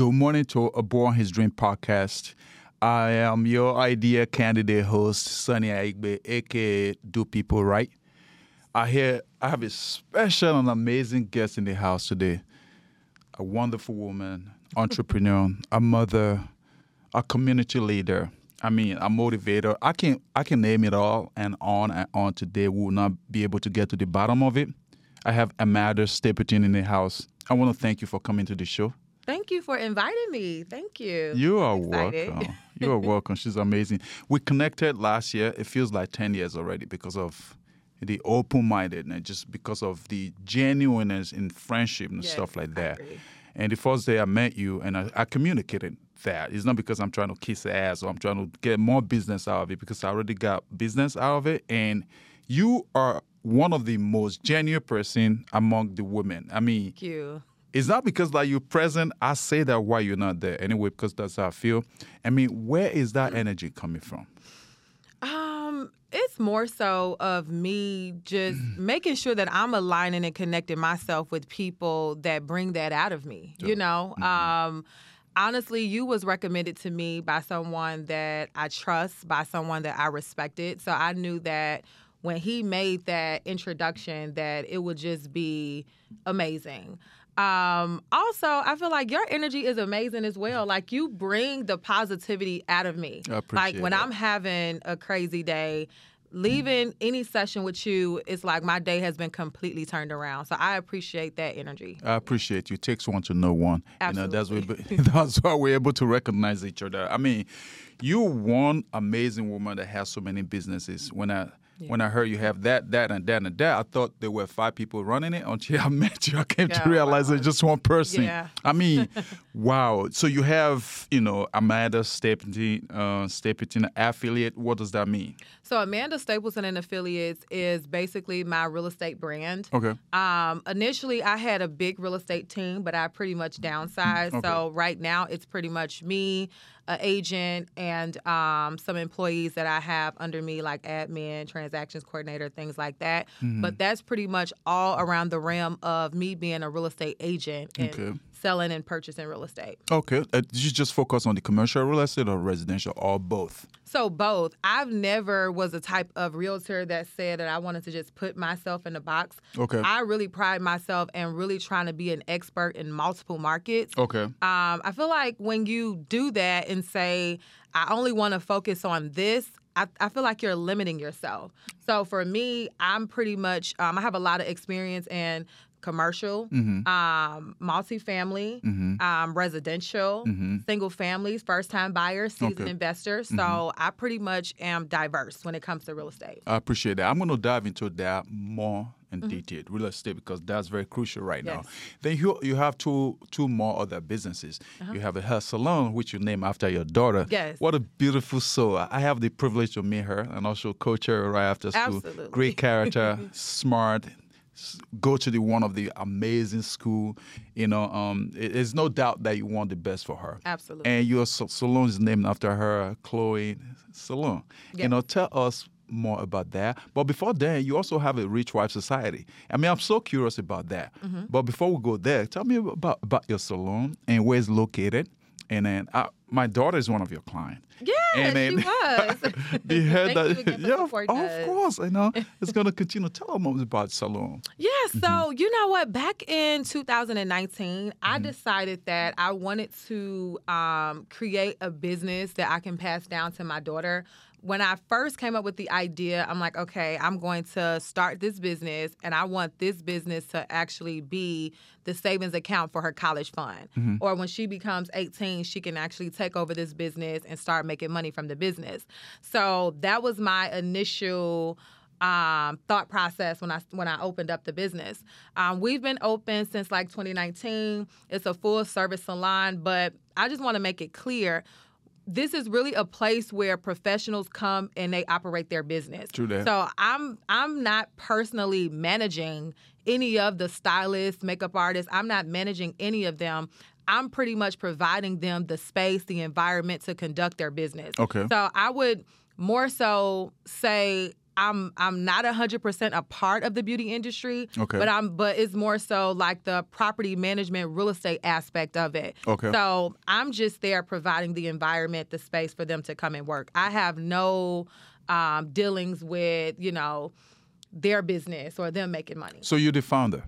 Good morning to a Boy and His Dream podcast. I am your idea candidate host, Sunny Aigbe, aka Do People Right. I hear I have a special and amazing guest in the house today. A wonderful woman, entrepreneur, a mother, a community leader. I mean, a motivator. I can I can name it all and on and on today. We will not be able to get to the bottom of it. I have Amanda Stapleton in the house. I want to thank you for coming to the show. Thank you for inviting me. Thank you. You are welcome. You are welcome. She's amazing. We connected last year. It feels like 10 years already because of the open mindedness, just because of the genuineness in friendship and Yes, stuff like that. And the first day I met you and I, I communicated that. It's not because I'm trying to kiss ass or I'm trying to get more business out of it because I already got business out of it. And you are one of the most genuine person among the women. I mean, Thank you. It's not because like you're present. I say that why you're not there anyway, because that's how I feel. I mean, where is that energy coming from? Um, it's more so of me just making sure that I'm aligning and connecting myself with people that bring that out of me. You know, um, honestly, you was recommended to me by someone that I trust, by someone that I respected. So I knew that when he made that introduction, that it would just be amazing. Um, also, I feel like your energy is amazing as well. Like you bring the positivity out of me. Like when that. I'm having a crazy day, leaving any session with you, it's like my day has been completely turned around. So I appreciate that energy. I appreciate you. It takes one to know one. You know, that's why, Absolutely. that's why we're able to recognize each other. I mean, you're one amazing woman that has so many businesses. When I when I heard you have that, that, and that, and that, I thought there were five people running it until I met you. I came Yeah, to realize wow. it's just one person. Yeah. I mean, wow. So you have, you know, Amanda Stapleton, uh, Stapleton affiliate. What does that mean? So Amanda Stapleton and Affiliates is basically my real estate brand. Okay. Um, initially, I had a big real estate team, but I pretty much downsized. Okay. So right now, it's pretty much me, an agent, and um, some employees that I have under me, like admin, transactions coordinator, things like that. Mm-hmm. But that's pretty much all around the realm of me being a real estate agent and Okay. Selling and purchasing real estate. Okay. Uh, did you just focus on the commercial real estate or residential or both? So both. I've never was a type of realtor that said that I wanted to just put myself in a box. Okay. I really pride myself in really trying to be an expert in multiple markets. Okay. Um, I feel like when you do that and say, I only want to focus on this, I, I feel like you're limiting yourself. So for me, I'm pretty much, um, I have a lot of experience in commercial, Mm-hmm. um, multifamily, um, residential, single families, first time buyers, seasoned Okay. Mm-hmm. investors. So I pretty much am diverse when it comes to real estate. I appreciate that. I'm going to dive into that more in detail, real estate, because that's very crucial right now. Then you you have two two more other businesses. You have a hair salon, which you name after your daughter. Yes. What a beautiful soul. I have the privilege to meet her and also coach her right after school. Absolutely. Great character, smart. Go to the one of the amazing school, you know. Um, it- there's no doubt that you want the best for her. Absolutely. And your salon is named after her, Chloe Salon. You know, tell us more about that. But before then, you also have a Rich Wife Society. I mean, I'm so curious about that. Mm-hmm. But before we go there, tell me about, about your salon and where it's located. And then uh, my daughter is one of your clients. Yeah, and then she was. the head that, yeah, of, supporting of course, I know. It's going to continue. Tell them about salon. Yeah, so Mm-hmm. you know what? Back in 2019, I decided that I wanted to um, create a business that I can pass down to my daughter. When I first came up with the idea, I'm like, okay, I'm going to start this business, and I want this business to actually be the savings account for her college fund. Or when she becomes 18, she can actually take over this business and start making money from the business. So that was my initial um, thought process when I when I opened up the business. Um, we've been open since like 2019. It's a full service salon, but I just want to make it clear. This is really a place where professionals come and they operate their business. True that. So I'm I'm not personally managing any of the stylists, makeup artists. I'm not managing any of them. I'm pretty much providing them the space, the environment to conduct their business. Okay. So I would more so say I'm I'm not hundred percent a part of the beauty industry. Okay. But I'm but it's more so like the property management, real estate aspect of it. Okay. So I'm just there providing the environment, the space for them to come and work. I have no um, dealings with you know their business or them making money. So you're the founder.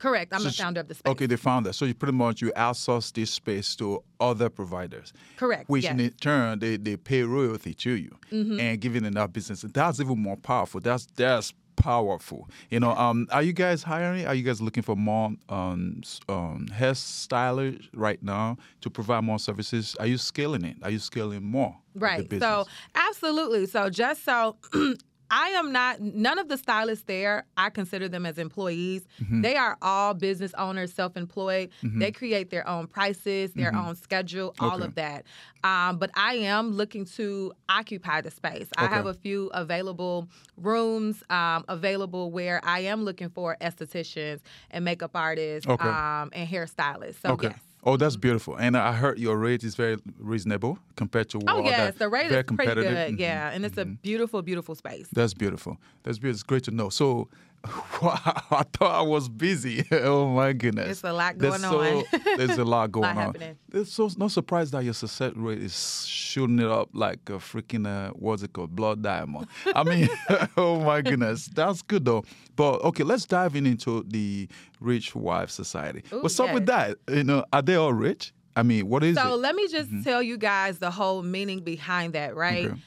Correct. I'm So the founder of the space. Okay, the founder. So you pretty much you outsource this space to other providers. Correct, Which yes. Mm-hmm. in turn they, they pay royalty to you and giving enough business. That's even more powerful. That's that's powerful. You know, um, are you guys hiring? Are you guys looking for more um, um, hairstylers right now to provide more services? Are you scaling it? Are you scaling more? Right. So absolutely. So just so I am not none of the stylists there, I consider them as employees. Mm-hmm. They are all business owners, self-employed. They create their own prices, their own schedule, all Mm-hmm. Okay. of that. Um, but I am looking to occupy the space. I have a few available rooms um, available where I am looking for estheticians and makeup artists Okay. um, and hairstylists. So Okay. yes. Oh, that's beautiful. And I heard your rate is very reasonable compared to what Oh yes, the rate very is pretty good. Mhm. Yeah, and it's a beautiful, beautiful space. That's beautiful. That's beautiful. It's great to know. So, I thought I was busy. oh my goodness, It's a lot There's going so- on. there's a lot going on. happening. It's so no surprise that your success rate is shooting it up like a freaking uh, what's it called, blood diamond. I mean, oh my goodness, that's good though. But okay, let's dive in into the Rich Wife Society. Ooh, What's up with that? You know, are they all rich? I mean, what is So it? Mm-hmm. let me just tell you guys the whole meaning behind that, right? Okay.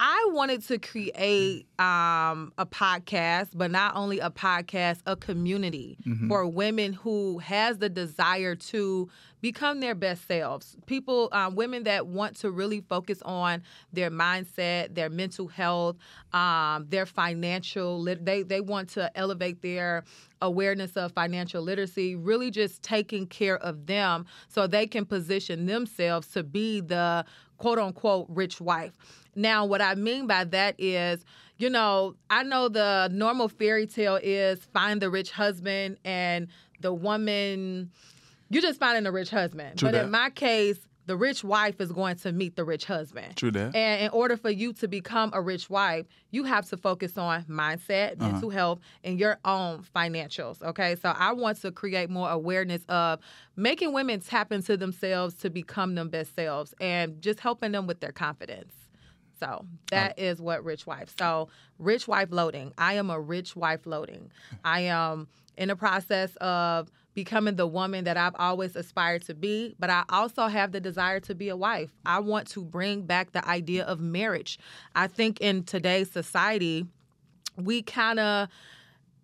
I wanted to create um, a podcast, but not only a podcast, a community Mm-hmm. for women who has the desire to become their best selves. People, um, women that want to really focus on their mindset, their mental health, um, their financial. Lit- they they want to elevate their awareness of financial literacy. Really, just taking care of them so they can position themselves to be the quote unquote rich wife. Now, what I mean by that is, you know, I know the normal fairy tale is find the rich husband and the woman, you're just finding a rich husband. True but that. in my case, the rich wife is going to meet the rich husband. True that. And in order for you to become a rich wife, you have to focus on mindset, Uh-huh. mental health, and your own financials. Okay. So I want to create more awareness of making women tap into themselves to become them best selves and just helping them with their confidence. So that um, is what rich wife. So rich wife loading. I am a rich wife loading. I am in the process of becoming the woman that I've always aspired to be, but I also have the desire to be a wife. I want to bring back the idea of marriage. I think in today's society, we kind of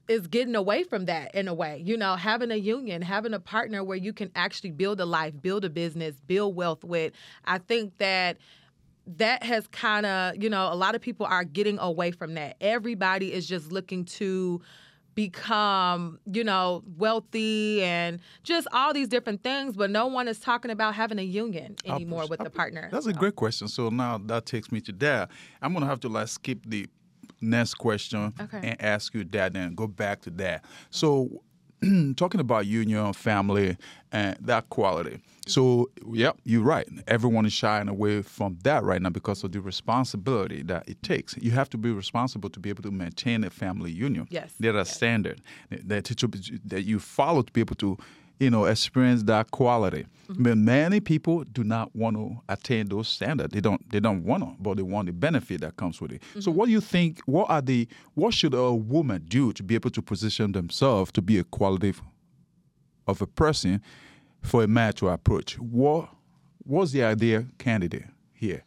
is getting away from that in a way. You know, having a union, having a partner where you can actually build a life, build a business, build wealth with. I think that that has kind of, you know, a lot of people are getting away from that. Everybody is just looking to become, you know, wealthy and just all these different things, but no one is talking about having a union anymore with the partner. That's a great question. So now that takes me to that. I'm gonna have to like skip the next question Okay. and ask you that, and go back to that. So, talking about union, family, and that quality. So, yep, you're right. Everyone is shying away from that right now because of the responsibility that it takes. You have to be responsible to be able to maintain a family union. Yes. There are standard that, that you follow to be able to, you know, experience that quality. Mm-hmm. But many people do not want to attain those standards. They don't. They don't want to, but they want the benefit that comes with it. So, mm-hmm. what do you think? What are the? What should a woman do to be able to position themselves to be a quality of a person for a man to approach? What What's the ideal candidate here?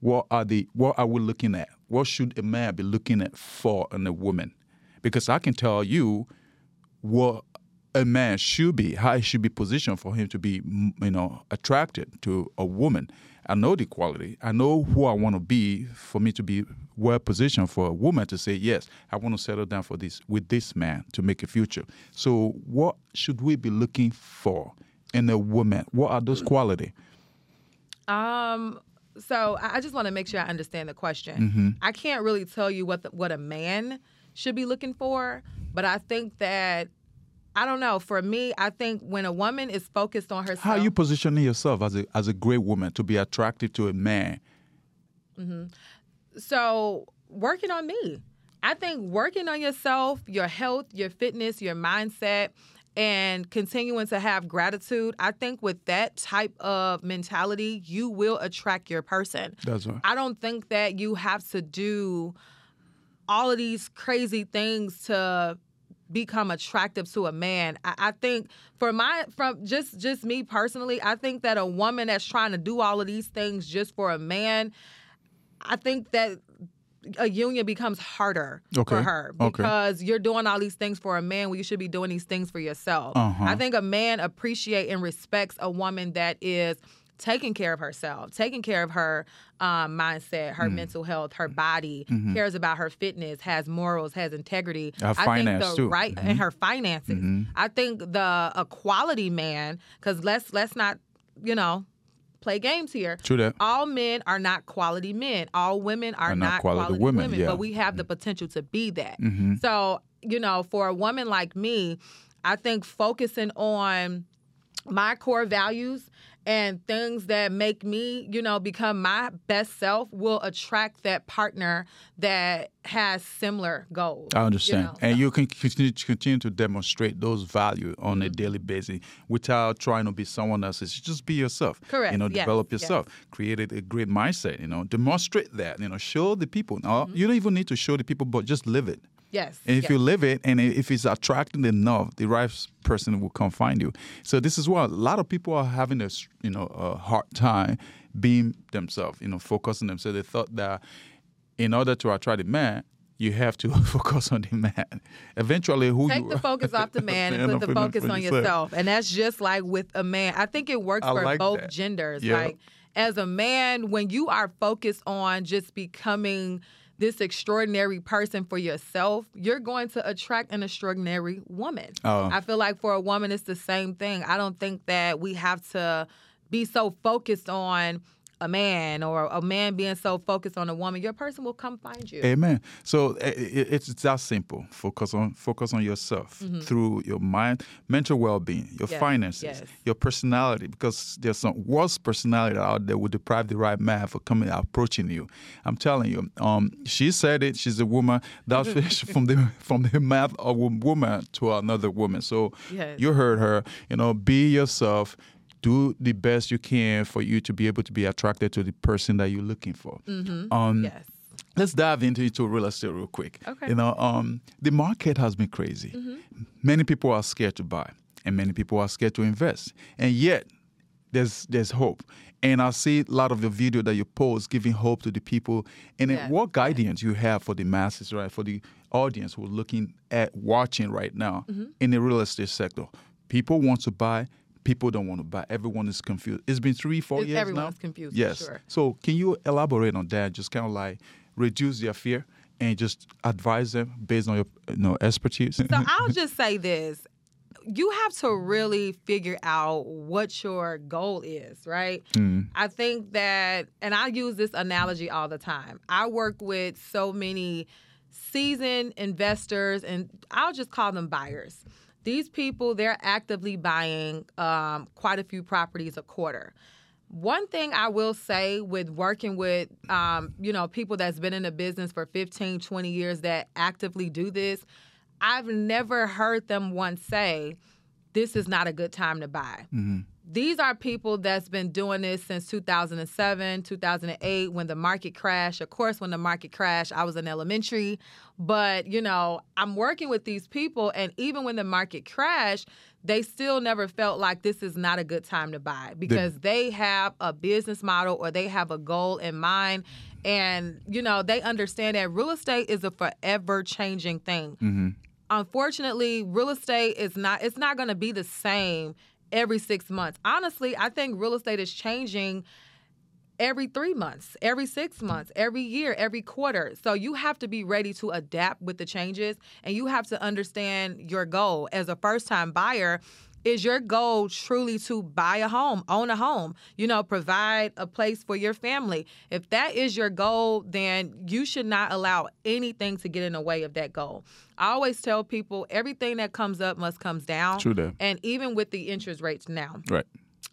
What are the what are we looking at? What should a man be looking at for in a woman? Because I can tell you what a man should be, how he should be positioned for him to be, you know, attracted to a woman. I know the quality. I know who I want to be for me to be well positioned for a woman to say, yes, I want to settle down for this with this man to make a future. So, what should we be looking for in a woman? What are those qualities? Um, so I I just want to make sure I understand the question. Mm-hmm. I can't really tell you what the, what a man should be looking for, but I think that I don't know. For me, I think when a woman is focused on herself, How are you positioning yourself as a as a great woman to be attractive to a man? Mm-hmm. so working on me. I think working on yourself, your health, your fitness, your mindset, and continuing to have gratitude, I think with that type of mentality, you will attract your person. That's right. I don't think that you have to do all of these crazy things to become attractive to a man. I, I, think for my from just just me personally, I think that a woman that's trying to do all of these things just for a man, I think that a union becomes harder okay. for her because okay. you're doing all these things for a man when you should be doing these things for yourself. Uh-huh. I think a man appreciate and respects a woman that is taking care of herself, taking care of her um, mindset, her mm. mental health, her body, mm-hmm. cares about her fitness, has morals, has integrity. Her I think the too. right mm-hmm. and her finances. Mm-hmm. I think the a quality man, because let's let's not, you know, play games here. True that. All men are not quality men. All women are, are not, not, quality, quality women, yeah. but we have the potential to be that. Mm-hmm. So, you know, for a woman like me, I think focusing on my core values and things that make me, you know, become my best self will attract that partner that has similar goals. I understand. You know? And you can continue, to, continue to demonstrate those values on mm-hmm. a daily basis without trying to be someone else. It's just be yourself. Correct. You know, yes. develop yourself. Yes. Create a great mindset, you know, demonstrate that, you know, show the people. Now, mm-hmm. you don't even need to show the people, but just live it. Yes. And if yes. you live it and if it's attracting enough, the right person will come find you. So this is why a lot of people are having a you know a hard time being themselves, you know, focusing themselves. They thought that in order to attract a man, you have to focus on the man. Eventually, who you take you the focus off the man and put the focus on yourself. yourself. And that's just like with a man. I think it works I for like both that. genders. Yeah. Like as a man, when you are focused on just becoming this extraordinary person for yourself, you're going to attract an extraordinary woman. Oh. I feel like for a woman, it's the same thing. I don't think that we have to be so focused on a man or a man being so focused on a woman, your person will come find you. Amen. So it's, it's that simple. Focus on focus on yourself mm-hmm. through your mind, mental well-being, your yes, finances, yes. your personality. Because there's some worse personality out there would deprive the right man for coming approaching you. I'm telling you. Um, she said it. She's a woman. That's from the from the mouth of a woman to another woman. So yes. you heard her. You know, be yourself do the best you can for you to be able to be attracted to the person that you're looking for. Mm-hmm. Um, yes. Let's dive into, into real estate real quick. Okay. You know, um, the market has been crazy. Mm-hmm. Many people are scared to buy, and many people are scared to invest. And yet, there's there's hope. And I see a lot of the video that you post giving hope to the people. And Yeah. what guidance you have for the masses, right? For the audience who are looking at watching right now Mm-hmm. in the real estate sector. People want to buy. People don't want to buy. Everyone is confused. It's been three, four It's- years everyone's now. confused, for Yes. sure. So can you elaborate on that? Just kind of like reduce their fear and just advise them based on your you know, expertise. So I'll just say this. You have to really figure out what your goal is, right? Mm. I think that, and I use this analogy all the time. I work with so many seasoned investors, and I'll just call them buyers. These people, they're actively buying um, quite a few properties a quarter. One thing I will say with working with, um, you know, people that's been in the business for 15, 20 years that actively do this, I've never heard them once say, this is not a good time to buy. These are people that's been doing this since 2007, 2008, when the market crashed. Of course, when the market crashed, I was in elementary. But, you know, I'm working with these people, and even when the market crashed, they still never felt like this is not a good time to buy because they have a business model or they have a goal in mind. And, you know, they understand that real estate is a forever changing thing mm-hmm. unfortunately real estate is not it's not going to be the same every six months. Honestly i think real estate is changing every three months every six months every year every quarter. So you have to be ready to adapt with the changes and you have to understand your goal. As a first time buyer is your goal truly to buy a home, own a home, you know, provide a place for your family? If that is your goal, then you should not allow anything to get in the way of that goal. I always tell people everything that comes up must comes down. True that. And even with the interest rates now. Right.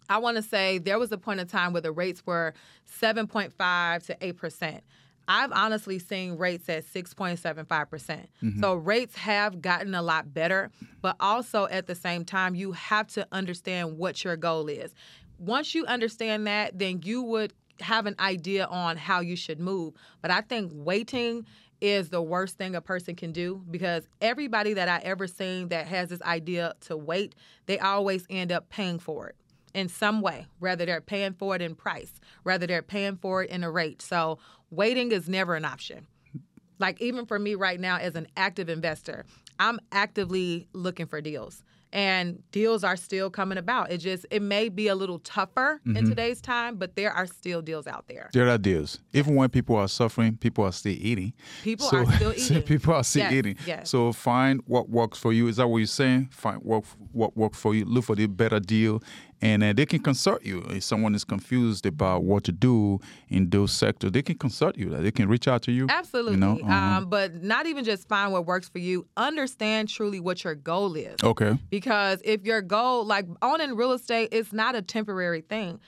I want to say there was a point in time where the rates were 7.5 to 8%. I've honestly seen rates at 6.75%. percent Mm-hmm. So rates have gotten a lot better, but also at the same time, you have to understand what your goal is. Once you understand that, then you would have an idea on how you should move. But I think waiting is the worst thing a person can do because everybody that I ever seen that has this idea to wait, they always end up paying for it in some way, whether they're paying for it in price, whether they're paying for it in a rate. So waiting is never an option. Like even for me right now as an active investor, I'm actively looking for deals. And deals are still coming about. It just it may be a little tougher in mm-hmm. today's time, but there are still deals out there. There are deals. Even when people are suffering, people are still eating. People are still eating. people are still Yes, eating. yes. So find what works for you. Is that what you're saying? Find what what works for you. Look for the better deal, and uh, they can consult you. If someone is confused about what to do in those sectors, they can consult you. They can reach out to you. Absolutely. You know. uh-huh. um, but not even just find what works for you. Understand truly what your goal is. okay. Because if your goal, like owning real estate, is not a temporary thing.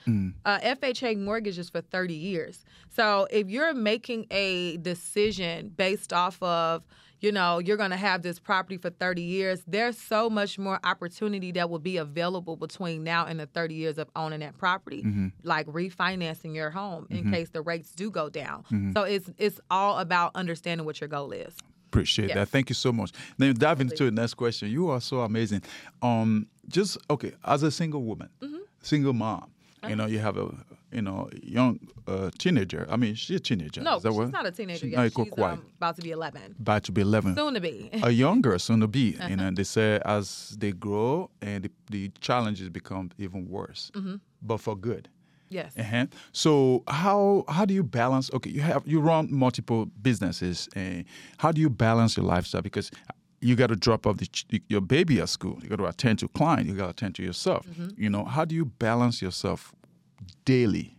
Uh, FHA mortgage is for 30 years. So if you're making a decision based off of, you know, you're going to have this property for 30 years, there's so much more opportunity that will be available between now and the 30 years of owning that property, like refinancing your home in case the rates do go down. So it's it's all about understanding what your goal is. Appreciate that. Thank you so much. Then dive into the next question. You are so amazing. Um, just okay, as a single woman, Mm-hmm. single mom, Uh-huh. you know, you have a you know young uh, teenager. I mean, she's a teenager. No, Is that she's what? not a teenager She's yet. not She's quite. um, about to be 11. about to be eleven. Soon to be. a younger soon to be. You Uh-huh. know, they say as they grow and the, the challenges become even worse, Mm-hmm. but for good. Yes. Uh-huh. So how how do you balance? Okay, you have you run multiple businesses. And how do you balance your lifestyle? Because you got to drop off the, ch- your baby at school. You got to attend to client. You got to attend to yourself. You know, how do you balance yourself daily?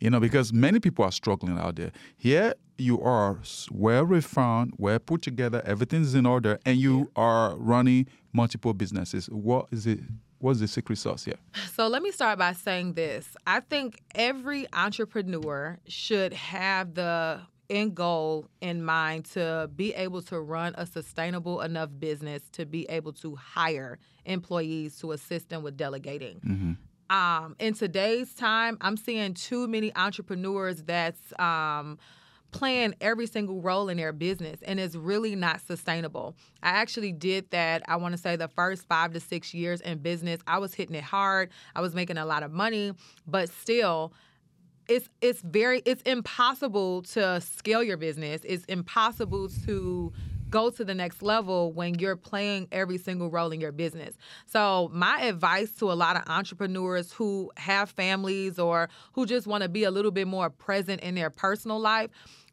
You know, because many people are struggling out there. Here you are, well refined, well put together, everything's in order, and you are running multiple businesses. What is it? What's the secret sauce here? So let me start by saying this. I think every entrepreneur should have the end goal in mind to be able to run a sustainable enough business to be able to hire employees to assist them with delegating. Mm-hmm. Um, in today's time, I'm seeing too many entrepreneurs that's um, playing every single role in their business and it's really not sustainable. I actually did that, I want to say the first five to six years in business. I was hitting it hard, I was making a lot of money, but still, it's it's very it's impossible to scale your business. It's impossible to go to the next level when you're playing every single role in your business. So, my advice to a lot of entrepreneurs who have families or who just want to be a little bit more present in their personal life,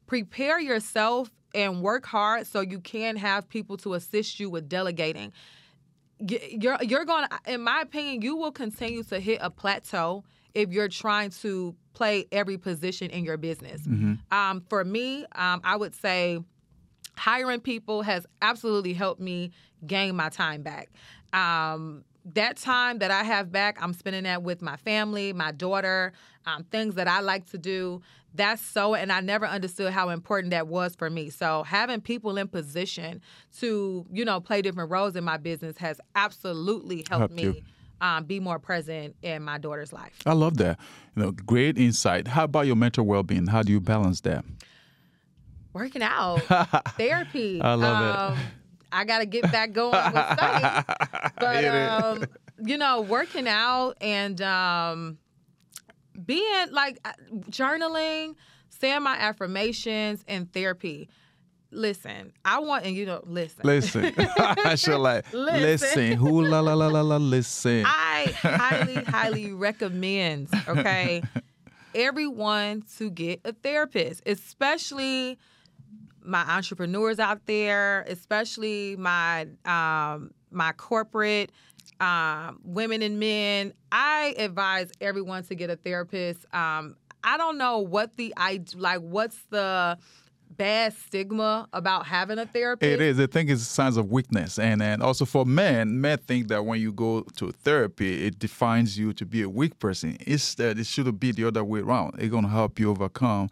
prepare yourself and work hard so you can have people to assist you with delegating. You're you're going to in my opinion you will continue to hit a plateau if you're trying to play every position in your business. Um, for me um, i would say hiring people has absolutely helped me gain my time back um, that time that i have back i'm spending that with my family my daughter um, things that i like to do that's so and i never understood how important that was for me so having people in position to you know play different roles in my business has absolutely helped Helped me um, be more present in my daughter's life I love that. You know, great insight. How about your mental well-being? How do you balance that? Working out therapy I love it. um, i gotta get back going with study but it. um, you know working out and um, being like uh, journaling saying my affirmations and therapy listen i want and you know listen Listen, I should like Listen. listen. Who la la la la la listen. I highly, highly recommend, okay, everyone to get a therapist, especially my entrepreneurs out there, especially my um, my corporate um, women and men. I advise everyone to get a therapist. Um, I don't know what the I like. What's the bad stigma about having a therapist? It is. I think it's signs of weakness, and and also for men, men think that when you go to therapy, it defines you to be a weak person. Instead, it should be the other way around. It's gonna help you overcome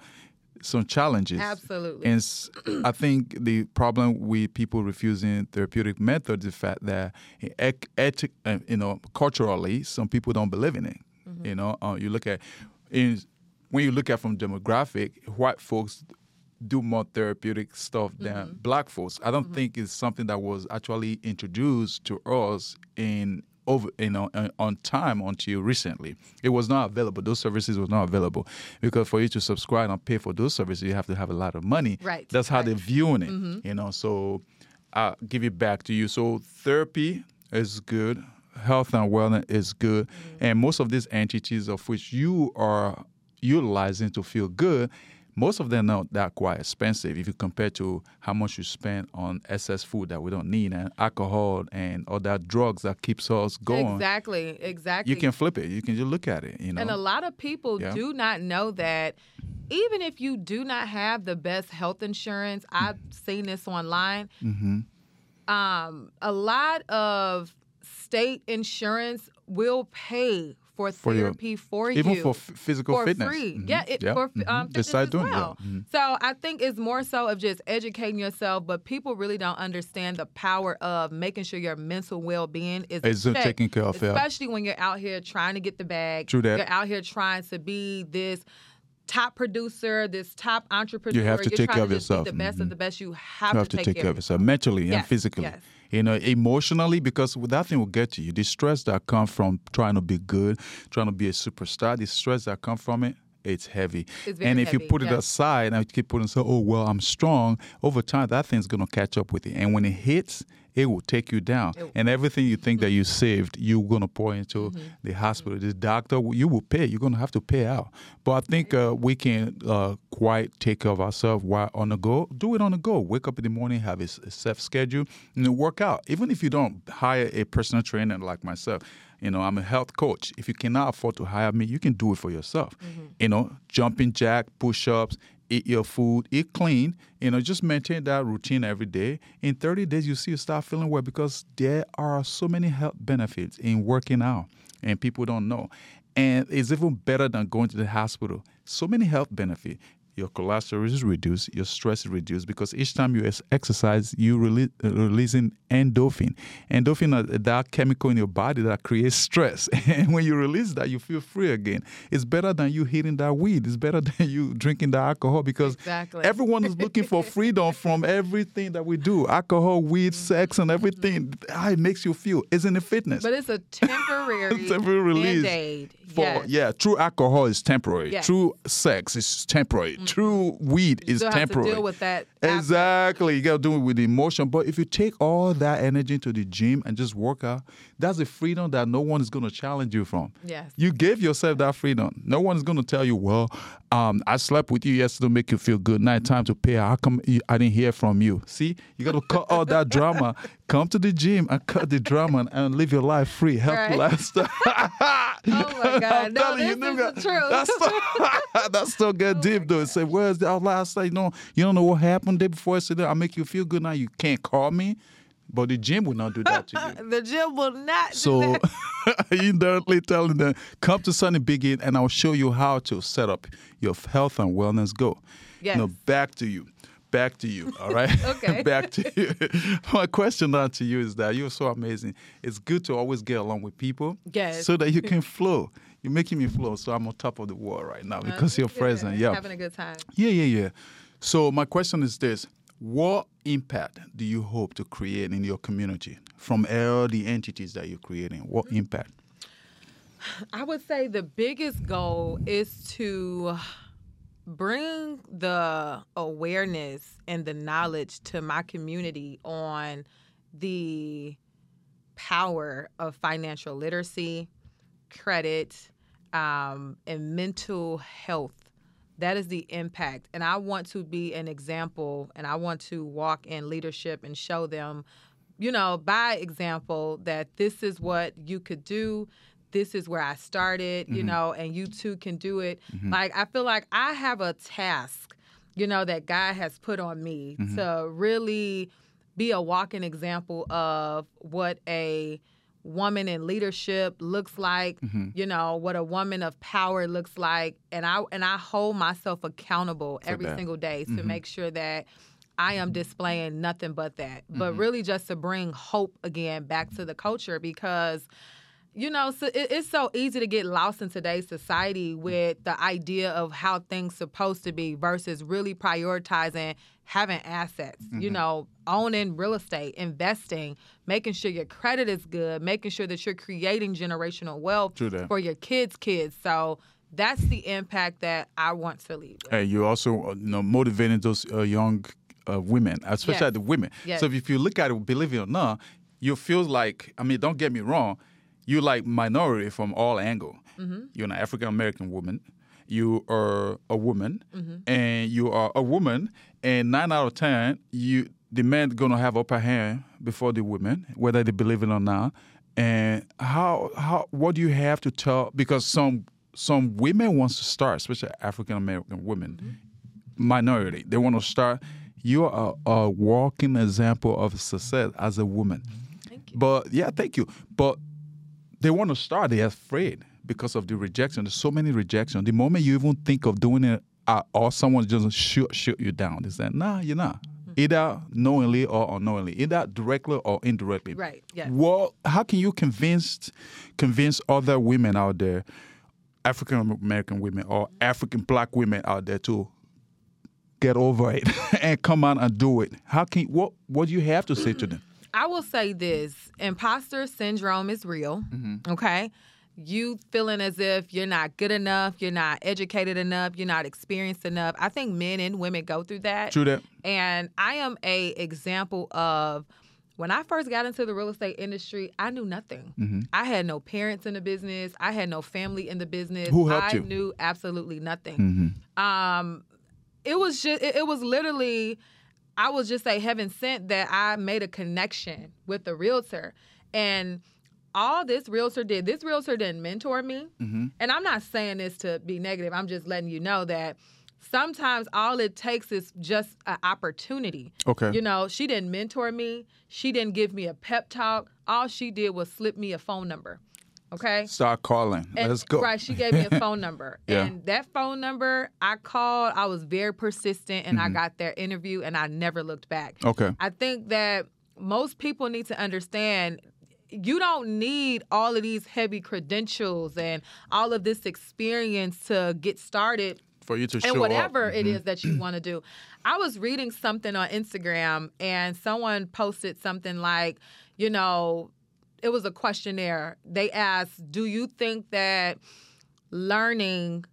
some challenges. Absolutely. And I think the problem with people refusing therapeutic methods is the fact that ec- ethi- uh, you know, culturally, some people don't believe in it. Mm-hmm. You know, uh, you look at in when you look at from demographic, white folks do more therapeutic stuff than Mm-hmm. black folks. I don't think it's something that was actually introduced to us in over you know on- time until recently. It was not available. Those services were not available because for you to subscribe and pay for those services, you have to have a lot of money. Right, That's how right. they're viewing it. Mm-hmm. You know, so I'll give it back to you. So therapy is good. Health and wellness is good, mm-hmm. and most of these entities of which you are utilizing to feel good, most of them are not that quite expensive if you compare to how much you spend on excess food that we don't need and alcohol and other drugs that keeps us going. Exactly. Exactly. You can flip it. You can just look at it. You know. And a lot of people Yeah. do not know that even if you do not have the best health insurance, I've seen this online. Mm-hmm. Um, a lot of state insurance will pay for For your- therapy for Even you for f- physical for fitness. free. Mhm. Yeah, it, for mhm. um, fitness as doing it, yeah. well. Mhm. So I think it's more so of just educating yourself, but people really don't understand the power of making sure your mental well-being is It's, uh, taken care of, yeah. especially when you're out here trying to get the bag. True that. You're out here trying to be this top producer, this top entrepreneur. You have to You're take care of to just be yourself. the best Mhm. of the best. You have, you have to take care of yourself mentally and physically. yes. You know, emotionally, because that thing will get to you. The stress that comes from trying to be good, trying to be a superstar, the stress that comes from it, it's heavy. It's and if you heavy, put it aside and keep putting, so, oh, well, I'm strong, over time, that thing's going to catch up with you. And when it hits, it will take you down. It- and everything you think that you saved, you're going to pour into Mm-hmm. the hospital. The doctor, you will pay. You're going to have to pay out. But I think uh, we can uh, quite take care of ourselves while on the go. Do it on the go. Wake up in the morning, have a set schedule, and work out. Even if you don't hire a personal trainer like myself, you know, I'm a health coach. If you cannot afford to hire me, you can do it for yourself. Mm-hmm. You know, jumping jack, push ups, eat your food, eat clean, you know, just maintain that routine every day. In 30 days, you see you start feeling well because there are so many health benefits in working out and people don't know. And it's even better than going to the hospital. So many health benefits. Your cholesterol is reduced, your stress is reduced because each time you exercise, you release uh, releasing endorphin. Endorphin is that chemical in your body that creates stress, and when you release that, you feel free again. It's better than you hitting that weed. It's better than you drinking the alcohol because Exactly. everyone is looking for freedom from everything that we do: alcohol, weed, sex, and everything. How it makes you feel, isn't it? Fitness. But it's a temporary, Temporary release. band-aid. For, yes. Yeah, true alcohol is temporary. Yes. True sex is temporary. True weed is Still have temporary. to deal with that. after. Exactly. You gotta do it with emotion. But if you take all that energy to the gym and just work out, that's a freedom that no one is gonna challenge you from. Yes. You gave yourself that freedom. No one is gonna tell you, well, um, I slept with you yesterday to make you feel good. Night time to pay. How come I didn't hear from you? See, you gotta cut all that drama. Come to the gym and cut the drama and, and live your life free, healthy Right. lifestyle. Oh my God. I'm No, this you, is the truth. That's still, that's still get deep though. Say, where's the last night? No, you don't know what happened day before I said, I make you feel good now. You can't call me, but the gym will not do that to you. the gym will not. do So you indirectly telling them, come to Sunny Biggie and I'll show you how to set up your health and wellness goal. Yes. Now back to you. Back to you, all right? Okay. back to you. My question now to you is that you're so amazing. It's good to always get along with people Yes. so that you can flow. You're making me flow, so I'm on top of the world right now because you're Good. present. Yeah. Having a good time. Yeah, yeah, yeah. So my question is this: What impact do you hope to create in your community from all the entities that you're creating? What mm-hmm. impact? I would say the biggest goal is to bring the awareness and the knowledge to my community on the power of financial literacy, credit, um, and mental health. That is the impact. And I want to be an example and I want to walk in leadership and show them, you know, by example, that this is what you could do. This is where I started, you mm-hmm. know, and you too can do it. Mm-hmm. Like, I feel like I have a task, you know, that God has put on me mm-hmm. to really be a walking example of what a woman in leadership looks like, Mm-hmm. you know, what a woman of power looks like, and I and I hold myself accountable every that. Mm-hmm. single day to make sure that I am displaying nothing but that. But Mm-hmm. really just to bring hope again back to the culture because you know, so it, it's so easy to get lost in today's society with the idea of how things supposed to be versus really prioritizing having assets. Mm-hmm. You know, owning real estate, investing, making sure your credit is good, making sure that you're creating generational wealth for your kids' kids. So that's the impact that I want to leave. With. Hey, you also uh, you know motivating those uh, young uh, women, especially Yes. the women. Yes. So if you look at it, believe it or not, you feel like I mean, don't get me wrong, you like minority from all angle. Mm-hmm. You're an African American woman. You are a woman, Mm-hmm. and you are a woman, and nine out of ten, you the men gonna have upper hand before the women, whether they believe it or not. And how how what do you have to tell? Because some some women wants to start, especially African American women, Mm-hmm. minority. They want to start. You're a, a walking example of success as a woman. Thank you. But yeah, thank you. But they want to start, they're afraid because of the rejection. There's so many rejection. The moment you even think of doing it, uh, or someone just shoot shoot you down, they say, "Nah, you're not." Mm-hmm. Either knowingly or unknowingly, either directly or indirectly. Right, yes. Well, how can you convince convince other women out there, African American women or African Black women out there to get over it and come on and do it? How can what what do you have to say to them? I will say this imposter syndrome is real. Okay. You feeling as if you're not good enough, you're not educated enough, you're not experienced enough. I think men and women go through that. True that. And I am a example of when I first got into the real estate industry, I knew nothing. Mm-hmm. I had no parents in the business. I had no family in the business. Who helped I you? Mm-hmm. knew absolutely nothing. Um, it was just it, it was literally I was just a heaven sent that I made a connection with the realtor. And all this realtor did, this realtor didn't mentor me. Mm-hmm. And I'm not saying this to be negative. I'm just letting you know that sometimes all it takes is just an opportunity. Okay. You know, she didn't mentor me. She didn't give me a pep talk. All she did was slip me a phone number. Okay. Start calling. And- Let's go. Right, she gave me a phone number. Yeah. And that phone number, I called, I was very persistent and Mm-hmm. I got their interview and I never looked back. Okay. I think that most people need to understand you don't need all of these heavy credentials and all of this experience to get started For you to show and whatever up. Mm-hmm. it is that you want to do. I was reading something on Instagram and someone posted something like, you know, it was a questionnaire. They asked, "Do you think that learning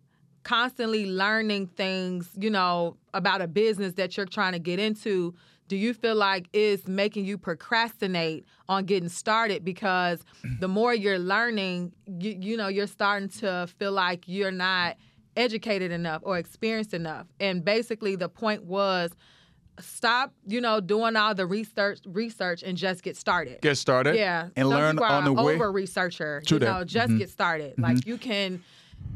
constantly learning things, you know, about a business that you're trying to get into, do you feel like is making you procrastinate on getting started because the more you're learning, you, you know, you're starting to feel like you're not educated enough or experienced enough. And basically the point was stop, you know, doing all the research research and just get started. Get started. Yeah, And Some learn on the way. Over researcher, True you that. Mm-hmm. know, just get started. Like you can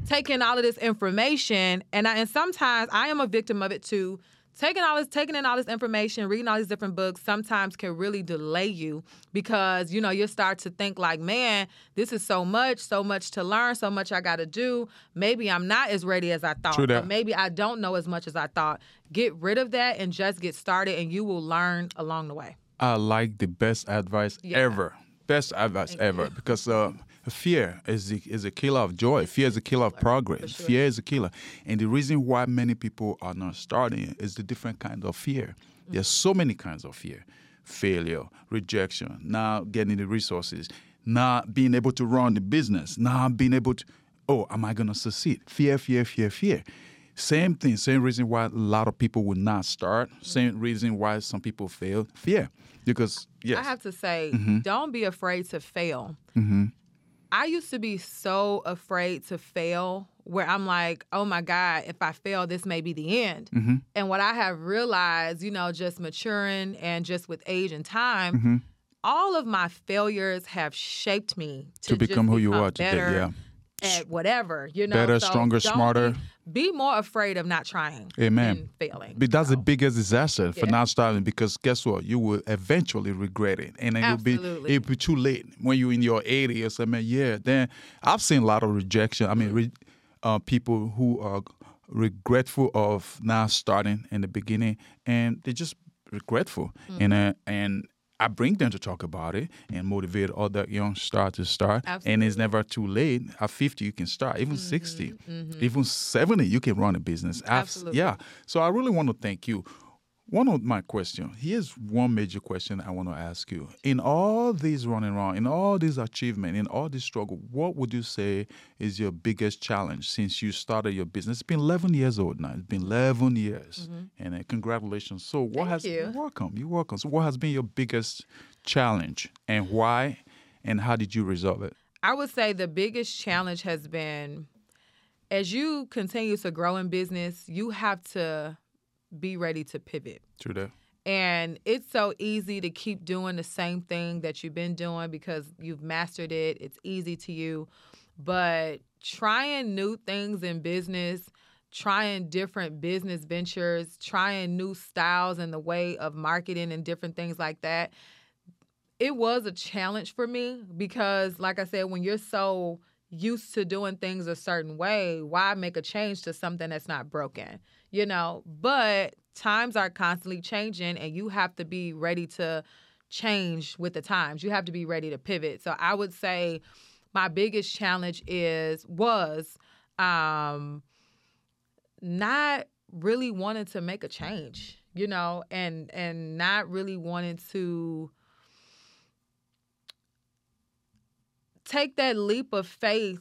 take in all of this information, and I, and sometimes I am a victim of it too. Taking all this, taking in all this information, reading all these different books, sometimes can really delay you because you know you start to think like, man, this is so much, so much to learn, so much I got to do. Maybe I'm not as ready as I thought. True that. Or maybe I don't know as much as I thought. Get rid of that and just get started, and you will learn along the way. I like the best advice Yeah. ever. Best advice ever because uh, fear is the, is a killer of joy. Fear is a killer of progress. Fear is a killer, and the reason why many people are not starting is the different kind of fear. Mm. There's so many kinds of fear: failure, rejection, not getting the resources, not being able to run the business, not being able to. Oh, am I gonna succeed? Fear, fear, fear, fear. Same thing, same reason why a lot of people will not start. Mm. Same reason why some people fail. Fear, because yes, I have to say, Mm-hmm. don't be afraid to fail. Mm-hmm. I used to be so afraid to fail where I'm like, oh my God, if I fail, this may be the end. Mm-hmm. And what I have realized, you know, just maturing and just with age and time, Mm-hmm. all of my failures have shaped me to, To become who you are today, yeah. at whatever, you know. Better, So stronger, smarter. Be, be more afraid of not trying. Amen. And failing. But that's the biggest disaster for not starting because guess what? You will eventually regret it. And then it'll be it'll be too late. When you're in your 80s or something, yeah, then I've seen a lot of rejection. I mean, re, uh, people who are regretful of not starting in the beginning and they're just regretful. Mm-hmm. And, uh, and I bring them to talk about it and motivate other young stars to start. Absolutely. And it's never too late. At 50, you can start. Even 60, Mm-hmm. even 70, you can run a business. Abs- Absolutely. Yeah. So I really want to thank you. One of my questions, here's one major question I want to ask you. In all these running around, in all these achievement, in all this struggle, what would you say is your biggest challenge since you started your business? It's been 11 years old now. It's been 11 years. And uh, congratulations. So what Mm-hmm. Thank has you. you're welcome. You're welcome. So what has been your biggest challenge and why and how did you resolve it? I would say the biggest challenge has been as you continue to grow in business, you have to be ready to pivot. True that. And it's so easy to keep doing the same thing that you've been doing because you've mastered it. It's easy to you. But trying new things in business, trying different business ventures, trying new styles and the way of marketing and different things like that, it was a challenge for me because, like I said, when you're so used to doing things a certain way, why make a change to something that's not broken? You know, but times are constantly changing and you have to be ready to change with the times. You have to be ready to pivot. So I would say my biggest challenge is was um not really wanting to make a change, you know, and and not really wanting to take that leap of faith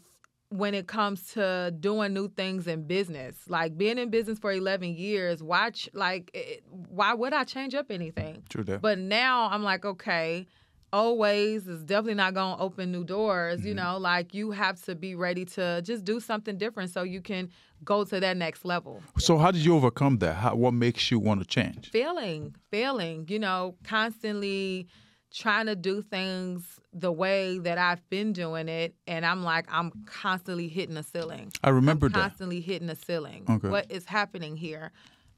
when it comes to doing new things in business. Like being in business for 11 years, why ch- like it, why would I change up anything? True that. But now I'm like, okay, always is definitely not going to open new doors. You mm-hmm. know, like you have to be ready to just do something different so you can go to that next level. so how did you overcome that? How, what makes you want to change? Failing, failing, you know, constantly trying to do things the way that I've been doing it. And I'm like, I'm constantly hitting a ceiling. I remember I'm that. constantly hitting a ceiling. Okay. What is happening here?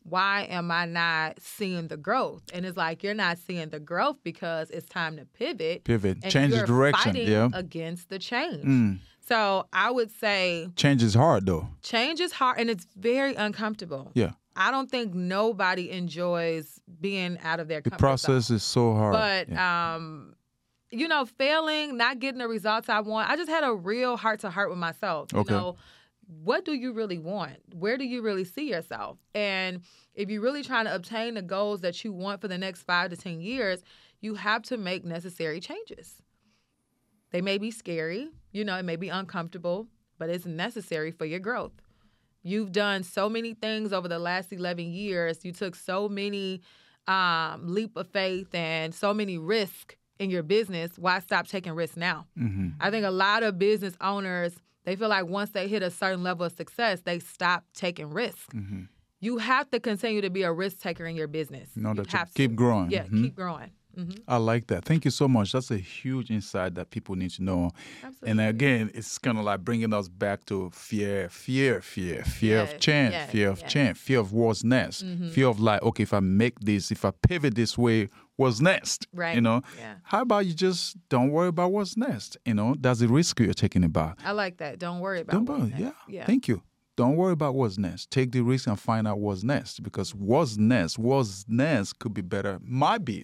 Why am I not seeing the growth? And it's like you're not seeing the growth because it's time to pivot. Pivot, change the direction, yeah. Against the change. Mm. So I would say Change is hard though. change is hard and it's very uncomfortable. Yeah. I don't think nobody enjoys being out of their comfort zone. The process is so hard. But Yeah. um, you know, failing, not getting the results I want. I just had a real heart to heart with myself. You Okay. know, what do you really want? Where do you really see yourself? And if you're really trying to obtain the goals that you want for the next five to ten years, you have to make necessary changes. They may be scary, you know, it may be uncomfortable, but it's necessary for your growth. You've done so many things over the last 11 years. You took so many um, leap of faith and so many risks in your business. Why stop taking risks now? Mhm. I think a lot of business owners they feel like once they hit a certain level of success, they stop taking risks. Mm-hmm. You have to continue to be a risk taker in your business. No, you to have keep growing. Yeah, Mhm. keep growing. Hmm I like that. Thank you so much. That's a huge insight that people need to know. Absolutely. And again, it's kind of like bringing us back to fear, fear, fear, fear of change, yes, fear of. Mm-hmm. change, fear of what's next, fear of like, okay, if I make this, if I pivot this way, what's next? Right. You know. Yeah. How about you just don't worry about what's next? You know, that's the risk you're taking about. I like that. Don't worry about Don't what's worry. next. Yeah. Yeah. Thank you. Don't worry about what's next. Take the risk and find out what's next because what's next, what's next could be better, might be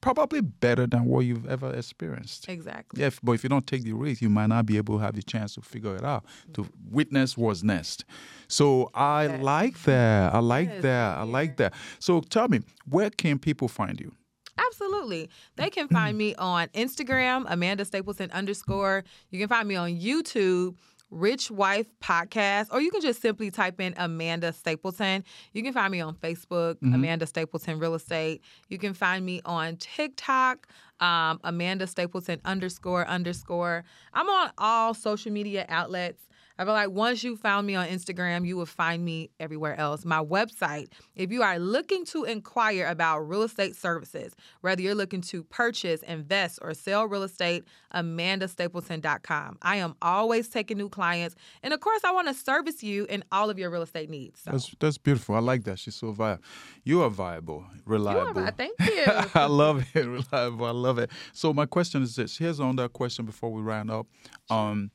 probably better than what you've ever experienced. exactly. Yeah, but if you don't take the risk, you might not be able to have the chance to figure it out, to witness what's next. So I like that. I like Yes, that. I like that. So tell me, where can people find you? Absolutely. They can find me on Instagram, Amanda Stapleton underscore. You can find me on YouTube, Rich Wife Podcast, or you can just simply type in Amanda Stapleton. You can find me on Facebook, Amanda Stapleton Real Estate. You can find me on TikTok, um, Amanda Stapleton underscore underscore. I'm on all social media outlets. I feel like once you found me on Instagram, you will find me everywhere else. My website, if you are looking to inquire about real estate services, whether you're looking to purchase, invest, or sell real estate, amandastapleton.com. I am always taking new clients. And of course, I want to service you in all of your real estate needs. So. That's that's beautiful. I like that. She's so viable. You are viable, reliable. You are, thank you. I love it. Reliable. I love it. So my question is this. Here's another question before we round up. Um,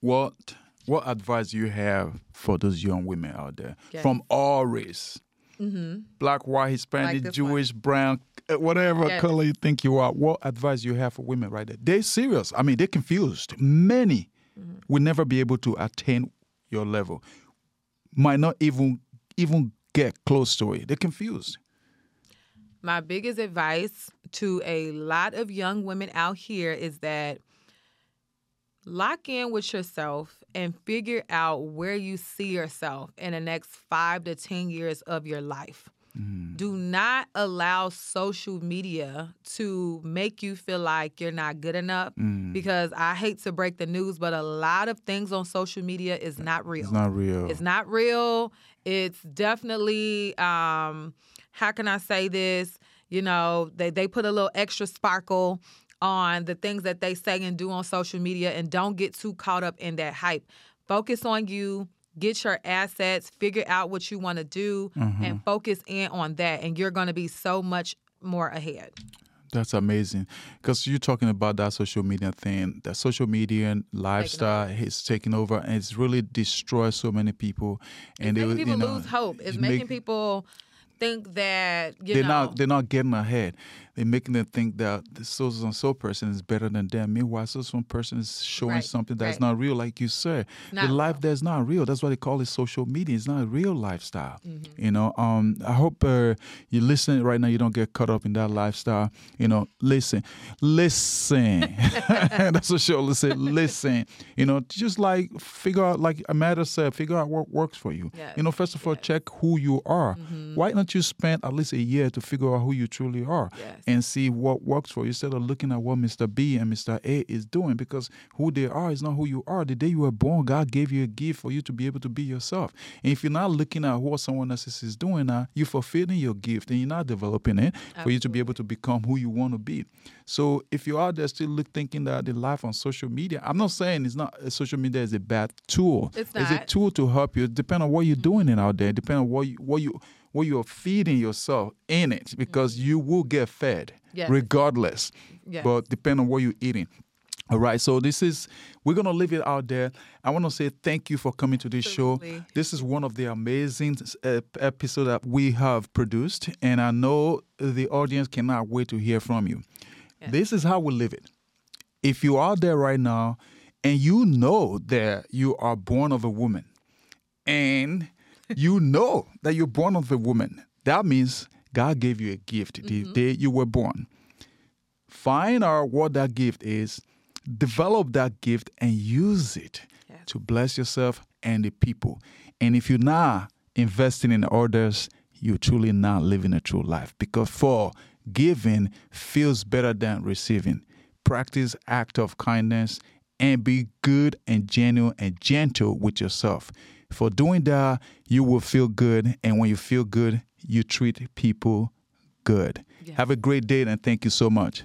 what what advice do you have for those young women out there Yes. from all race? Mm-hmm. Black, white, Hispanic, Like this one. Jewish, brown, uh, whatever Yes. color you think you are. What advice you have for women right there? They're serious. I mean, they're confused. Many Mm-hmm. will never be able to attain your level. Might not even even get close to it. They're confused. My biggest advice to a lot of young women out here is that lock in with yourself and figure out where you see yourself in the next five to 10 years of your life. Do not allow social media to make you feel like you're not good enough because I hate to break the news, but a lot of things on social media is not real. It's not real. It's not real. It's definitely um how can I say this? You know, they they put a little extra sparkle on the things that they say and do on social media and don't get too caught up in that hype. Focus on you, get your assets, figure out what you want to do mm-hmm. and focus in on that and you're going to be so much more ahead. That's amazing. Because you're talking about that social media thing, that social media and lifestyle is taking over and it's really destroyed so many people. And It's they, making you people know, lose hope. It's it making make- people think that they're know not they're not getting ahead. They're making them think that the so and so person is better than them. Meanwhile, so some person is showing Right, something that's right. not real, like you said. Not the life that's not real. That's why they call it social media. It's not a real lifestyle. Mm-hmm. You know. Um. I hope uh, you listen right now. You don't get caught up in that lifestyle. You know. Listen. Listen. that's what she'll say. Listen. You know. Just like figure out, like Amanda said, figure out what works for you. Yes, You know. First of all, yes. check who you are. Mm-hmm. Why don't you spend at least a year to figure out who you truly are Yes. and see what works for you instead of looking at what Mr. B and Mr. A is doing because who they are is not who you are. The day you were born, God gave you a gift for you to be able to be yourself. And if you're not looking at what someone else is doing now, you're fulfilling your gift and you're not developing it for you to be able to become who you want to be. So if you're out there still look, thinking that the life on social media, I'm not saying it's not uh, social media is a bad tool. It's It's a tool to help you. Depend on what you're doing it out there. Depend on what you what you what you're feeding yourself in it because you will get fed Yes. regardless. Yes. But depend on what you're eating. All right, so this is we're gonna leave it out there. I want to say thank you for coming to this Absolutely. show. This is one of the amazing uh, episodes that we have produced, and I know the audience cannot wait to hear from you. This is how we live it. If you are there right now, and you know that you are born of a woman, and you know that you're born of a woman, that means God gave you a gift the mm-hmm. day you were born. Find out what that gift is, develop that gift, and use it Yes. to bless yourself and the people. And if you're not investing in others, you're truly not living a true life because for giving feels better than receiving. Practice act of kindness and be good and genuine and gentle with yourself. For doing that, you will feel good, and when you feel good, you treat people good. Have a great day and thank you so much.